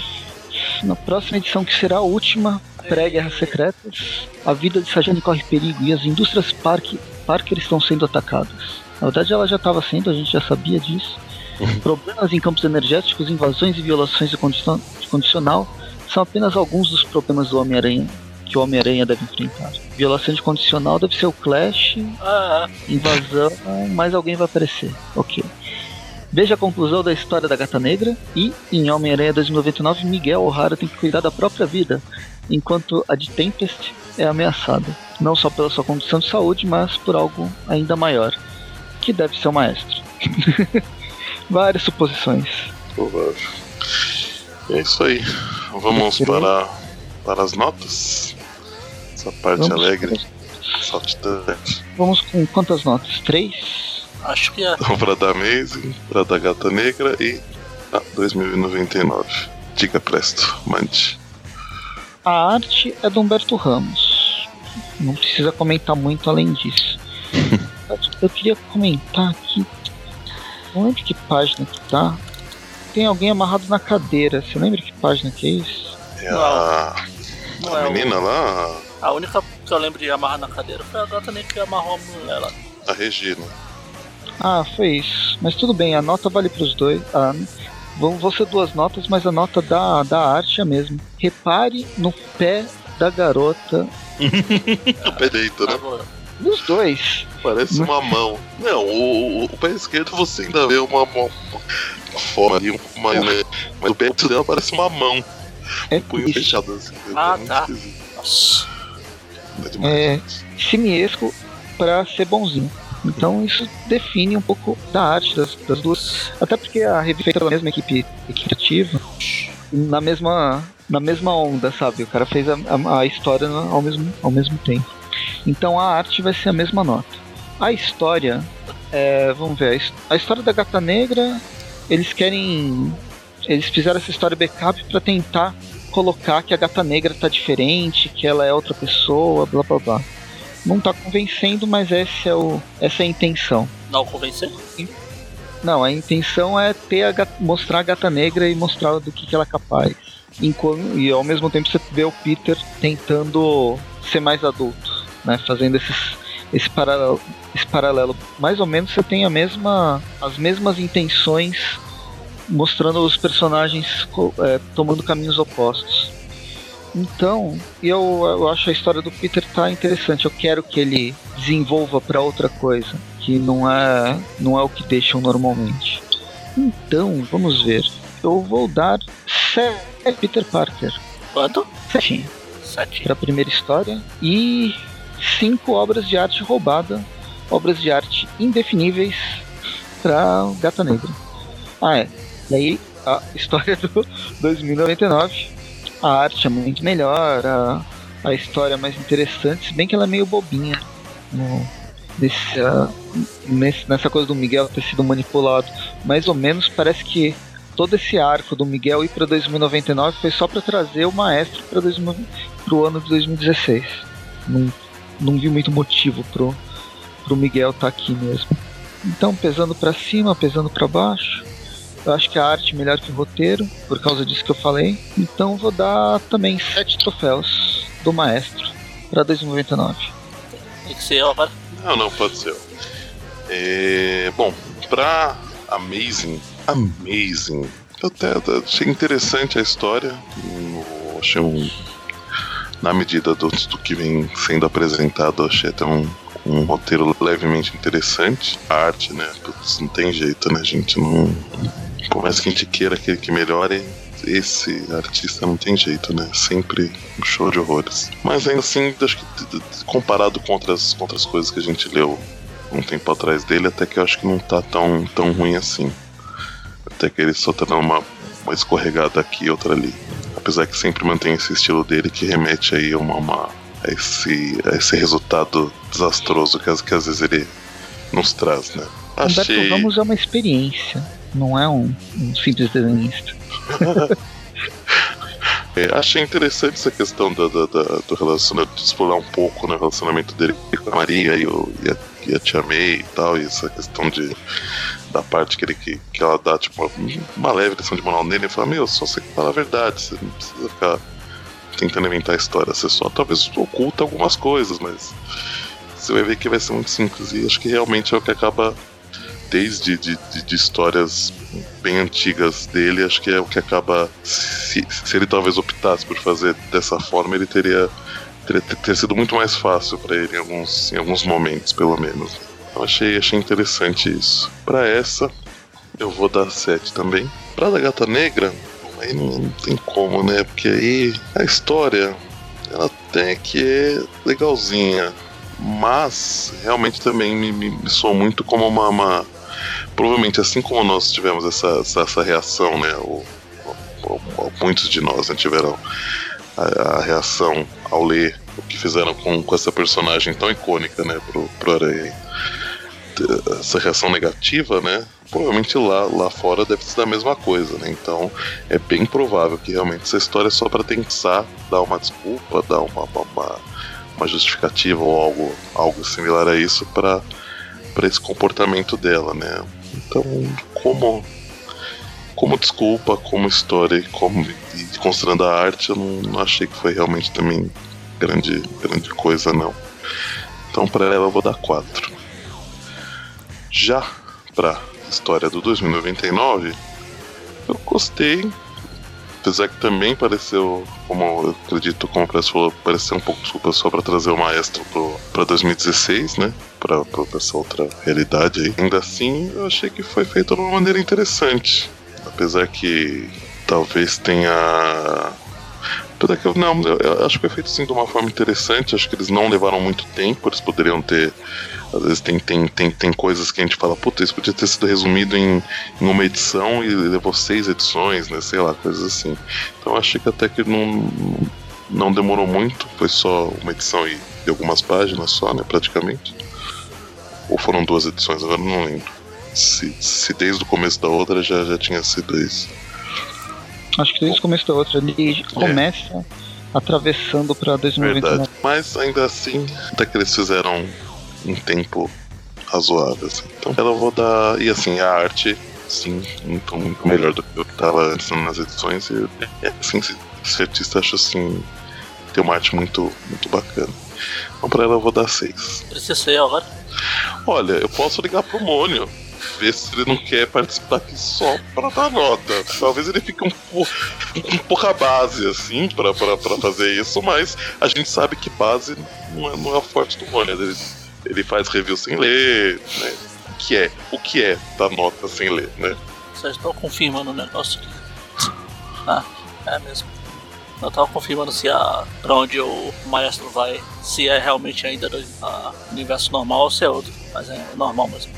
Na próxima edição, que será a última, pré-guerras secretas, a vida de Sajane corre perigo e as indústrias Park, Parker estão sendo atacadas. Na verdade, ela já estava sendo, a gente já sabia disso. Problemas em campos energéticos, invasões e violações de condicion- de condicional são apenas alguns dos problemas do Homem-Aranha que o Homem-Aranha deve enfrentar. Violação de condicional deve ser o Clash, Ah, invasão, mais alguém vai aparecer. Ok. Veja a conclusão da história da Gata Negra e, em Homem-Aranha 2099, Miguel O'Hara tem que cuidar da própria vida, enquanto a de Tempest é ameaçada. Não só pela sua condição de saúde, mas por algo ainda maior, que deve ser o maestro. Várias suposições. Provável. É isso aí. Vamos para, para as notas. Essa parte Vamos- alegre, saltitante. Vamos com quantas notas? Três? acho que é. Então, para da Amazing, para da Gata Negra e a 2099. Diga Presto, mande. A arte é do Humberto Ramos. Não precisa comentar muito além disso. Eu queria comentar aqui. Não lembro que página que tá. Tem alguém amarrado na cadeira. Você lembra que página que é isso? É a, Não a é o- menina lá, A única que eu lembro de amarrar na cadeira foi a gata nem que amarrou a mulher lá. a Regina. Ah, foi isso. Mas tudo bem, a nota vale pros dois. Ah, vão, vão ser duas notas, mas a nota da, da arte é a mesma. Repare no pé da garota. O pé direito, né? Agora, Dos dois. Parece uma mão. Não, o, o- o pé esquerdo você ainda vê uma, uma forma ali, uma, né? mas o pé dela parece uma mão. É Punho isso. fechado assim. Ah, muito tá. nossa. É. É. simiesco pra ser bonzinho. Então isso define um pouco da arte das, das duas. Até porque a revista é pela mesma equipe, equipe criativa, na mesma, na mesma onda, sabe? O cara fez a, a- a história no- ao mesmo, ao mesmo tempo. Então a arte vai ser a mesma nota. A história, é, vamos ver, a his- a história da Gata Negra, eles querem. Eles fizeram essa história backup pra tentar colocar que a Gata Negra tá diferente, que ela é outra pessoa, blá blá blá. Não tá convencendo, mas esse é o, essa é a intenção. Não convencer? Não, a intenção é ter a gata- mostrar a Gata Negra e mostrar do que, que ela é capaz. Enquanto, e ao mesmo tempo você vê o Peter tentando ser mais adulto, né? Fazendo esses, esse, paralelo, esse paralelo. Mais ou menos você tem a mesma, as mesmas intenções mostrando os personagens é, tomando caminhos opostos. Então, eu, eu acho a história do Peter tá interessante. Eu quero que ele desenvolva para outra coisa, que não é, não é o que deixam normalmente. Então, vamos ver. Eu vou dar 7 Peter Parker, Quanto? setinho, Sete. para a primeira história e cinco obras de arte roubada, obras de arte indefiníveis para Gata Negra. Ah, é. E aí, a história do 2099. A arte é muito melhor, a, a história é mais interessante, se bem que ela é meio bobinha. Ah, nesse- nessa coisa do Miguel ter sido manipulado. Mais ou menos parece que todo esse arco do Miguel ir para 2099 foi só para trazer o maestro para o ano de 2016. Não, não vi muito motivo pro, pro Miguel estar aqui mesmo. Então, pesando para cima, pesando para baixo, eu acho que a arte é melhor que o roteiro, por causa disso que eu falei. Então, vou dar também sete troféus do maestro para 2099. Tem que ser eu agora. Não, não, pode ser. É, bom, pra Amazing, Amazing, eu até até achei interessante a história. Eu achei um. Na medida do, do que vem sendo apresentado, achei até um, um roteiro levemente interessante. A arte, né? Putz, não tem jeito, né, gente? Não. Por mais que a gente queira que, que melhore, esse artista não tem jeito, né? Sempre um show de horrores. Mas ainda assim, acho que comparado com outras, com outras coisas que a gente leu um tempo atrás dele, até que eu acho que não tá tão, tão ruim assim. Até que ele só tá dando uma, uma escorregada aqui e outra ali. Apesar que sempre mantém esse estilo dele que remete aí a, uma, uma a esse, a esse resultado desastroso que, que às vezes ele nos traz, né? Achei... Humberto Ramos é uma experiência, não é um, um simples desenhista. É, achei interessante essa questão do, do, do relacionamento, de explorar um pouco né, o relacionamento dele com a Maria e, o, e, a, e a Tia May e tal, e essa questão de da parte que, ele, que, que ela dá, tipo, uma leve lição de moral nele e fala, meu, só você fala a verdade, você não precisa ficar tentando inventar história, você só talvez oculta algumas coisas, mas você vai ver que vai ser muito simples, e acho que realmente é o que acaba desde de, de, de, histórias bem antigas dele, acho que é o que acaba. Se, se ele talvez optasse por fazer dessa forma, ele teria, teria ter sido muito mais fácil para ele em alguns, em alguns momentos, pelo menos. Eu achei, achei interessante isso. Para essa, eu vou dar 7 também. Pra da Gata Negra, aí não, tem como, né? Porque aí a história ela tem que é legalzinha mas realmente também me, me, me muito como uma, uma, provavelmente assim como nós tivemos essa, essa, essa reação, né? O, o, o, muitos de nós né, tiveram a, a, reação ao ler o que fizeram com, com essa personagem tão icônica, né, pro, pro Aranha. Essa reação negativa, né? Provavelmente lá, lá fora deve ser da mesma coisa, né? Então é bem provável que realmente essa história é só para tentar dar uma desculpa, dar uma, uma, uma justificativa ou algo, algo similar a isso para para esse comportamento dela, né? Então, como como desculpa, como história, como e considerando a arte, eu não, não, achei que foi realmente também grande grande coisa não. Então para ela eu vou dar 4. Já para história do 2099, eu gostei, apesar que também pareceu, como eu acredito, como o falou, pareceu um pouco desculpa só para trazer o maestro para 2016, né? para essa outra realidade aí. Ainda assim, eu achei que foi feito de uma maneira interessante. Apesar que talvez tenha. Apesar que eu, não, eu acho que foi feito sim de uma forma interessante. Acho que eles não levaram muito tempo, eles poderiam ter. Às vezes tem, tem, tem, tem coisas que a gente fala, puta, isso podia ter sido resumido em, em uma edição e levou seis edições, né? Sei lá, coisas assim. Então achei que até que não, não demorou muito, foi só uma edição e de algumas páginas só, né, praticamente. Ou foram duas edições, agora não lembro. Se, se desde o começo da outra já, já tinha sido isso. Acho que desde o começo da outra ele é. começa atravessando pra 2029. Verdade. Mas ainda assim, até que eles fizeram um tempo razoável. Assim. Então eu vou dar. E assim, a arte, sim, muito, muito melhor do que eu que tava antes nas edições. E assim, esse artista acho assim. Tem uma arte muito, muito bacana. Então pra ela eu vou dar 6. Precisa ser agora? Olha, eu posso ligar pro Mônio. Ver se ele não quer participar aqui só pra dar nota. Talvez ele fique um, pouco, um pouca base, assim, pra, pra, pra fazer isso, mas a gente sabe que base não é, não é forte do Mônio. Ele, ele faz review sem ler, né? O que é? O que é dar nota sem ler, né? Vocês estão confirmando o negócio aqui. Ah, é mesmo. Eu tava confirmando se a. pra onde o maestro vai, se é realmente ainda do a, universo normal ou se é outro. Mas é normal mesmo.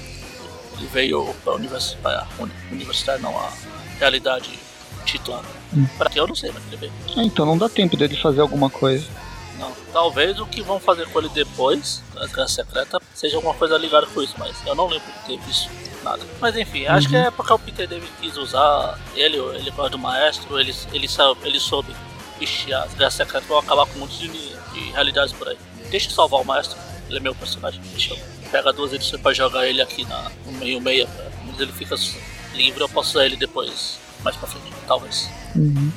Ele veio pra universo, pra universidade não, a realidade titular. Hum. Pra que eu não sei, mas ele veio. Ah, então não dá tempo dele fazer alguma coisa. Não. Talvez o que vão fazer com ele depois, da Guerra Secreta, seja alguma coisa ligada com isso, mas eu não lembro de ter visto nada. Mas enfim, uhum. acho que é porque o Peter David quis usar ele, ele gosta do maestro, ele, ele, sabe, ele soube Ixi, as guerras secretas vão acabar com um monte de, de realidades por aí. Deixa eu salvar o maestro, ele é meu personagem. Deixa eu pegar duas edições pra jogar ele aqui na, no meio meia. Mas ele fica livre, eu posso usar ele depois, mais pra frente, talvez. Uhum.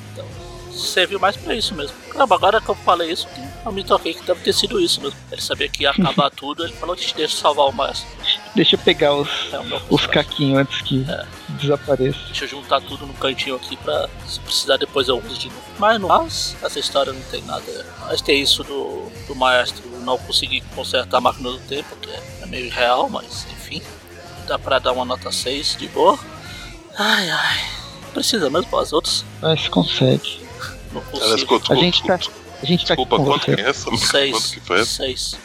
Serviu mais pra isso mesmo. Caramba, agora que eu falei isso, eu me toquei que deve ter sido isso mesmo. Ele sabia que ia acabar tudo, ele falou, deixa eu salvar o maestro. Deixa eu pegar os, é, os caquinhos antes que é. desapareça. Deixa eu juntar tudo no cantinho aqui pra se precisar depois eu uso de novo. Mas no mais, essa história não tem nada. Mas tem isso do, do maestro não conseguir consertar a máquina do tempo, que é, é meio real, mas enfim. Dá pra dar uma nota 6 de boa. Ai ai. Precisa mesmo para as outras? Mas consegue. Não consigo. a gente tá. A gente Desculpa, tá quanto que é essa? Seis. Quanto que foi essa? Seis.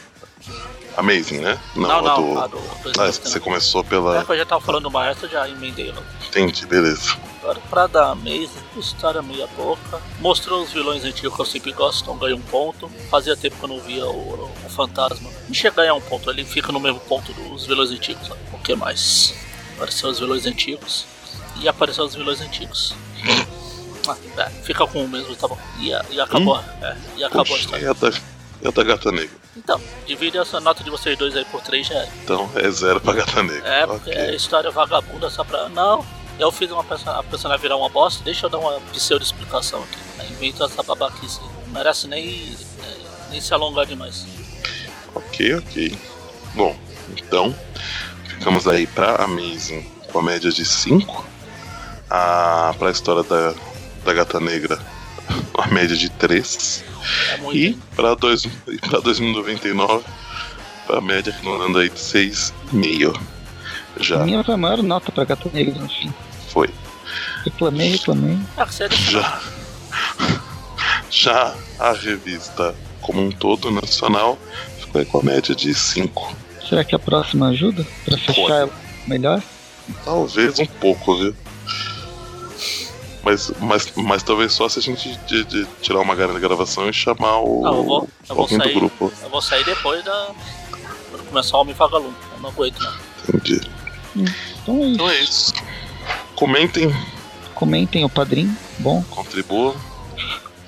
Amazing, né? Não, a não, do. a do Ah, 2019. você começou É pela. que eu já tava falando do maestro, já emendei logo. Entendi, beleza. Agora, pra dar Amazing, história meia boca. Mostrou os vilões antigos que eu sempre gosto, então ganhei um ponto. Fazia tempo que eu não via o, o fantasma. Não chega a ganhar um ponto, ele fica no mesmo ponto dos vilões antigos. O que mais? Apareceu os vilões antigos. E apareceu os vilões antigos. Ah, é, fica com o mesmo, tá bom. E, e acabou. É, e acabou a Poxa, história. e a da, e a da gata negra? Então, divide essa nota de vocês dois aí por três já. Então é zero pra gata negra. É, porque Ok. é história vagabunda só pra. Não, eu fiz uma person... a personagem virar uma bosta, deixa eu dar uma pseudo explicação aqui. Aí Invento essa babaquice. Não merece nem, é, nem se alongar demais. Ok, ok. Bom, então ficamos aí pra Amazing com a média de 5. A, pra história da, da gata negra, a média de 3. É. E e pra 2099, a média andando aí de 6,5. Já minha foi a maior nota pra Gata Negra, no fim. foi. Reclamei, reclamei. Ah, é Já, já a revista como um todo nacional ficou aí com a média de 5. Será que a próxima ajuda? Pra fechar Pode. ela melhor? Talvez um pouco, viu? Mas, mas, mas talvez só se a gente de, de tirar uma gravação e chamar o Ah, eu vou- eu vou alguém do sair. grupo. Eu vou sair depois da. Quando começar o Homem Vagalume. Eu não aguento não. Entendi. Então é isso. Então é isso. Comentem, Comentem o padrinho. Bom, contribuam.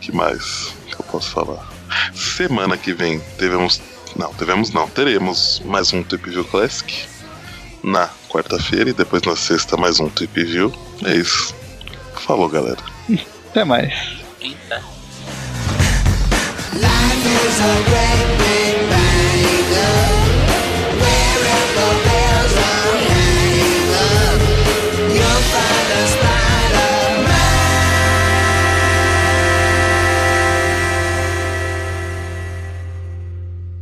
que mais que eu posso falar? Semana que vem teremos. Não, teremos não. Teremos mais um Trip View Classic. Na quarta-feira e depois na sexta mais um Trip View. É isso. Falou, galera. até mais. Eita. Life is a wreck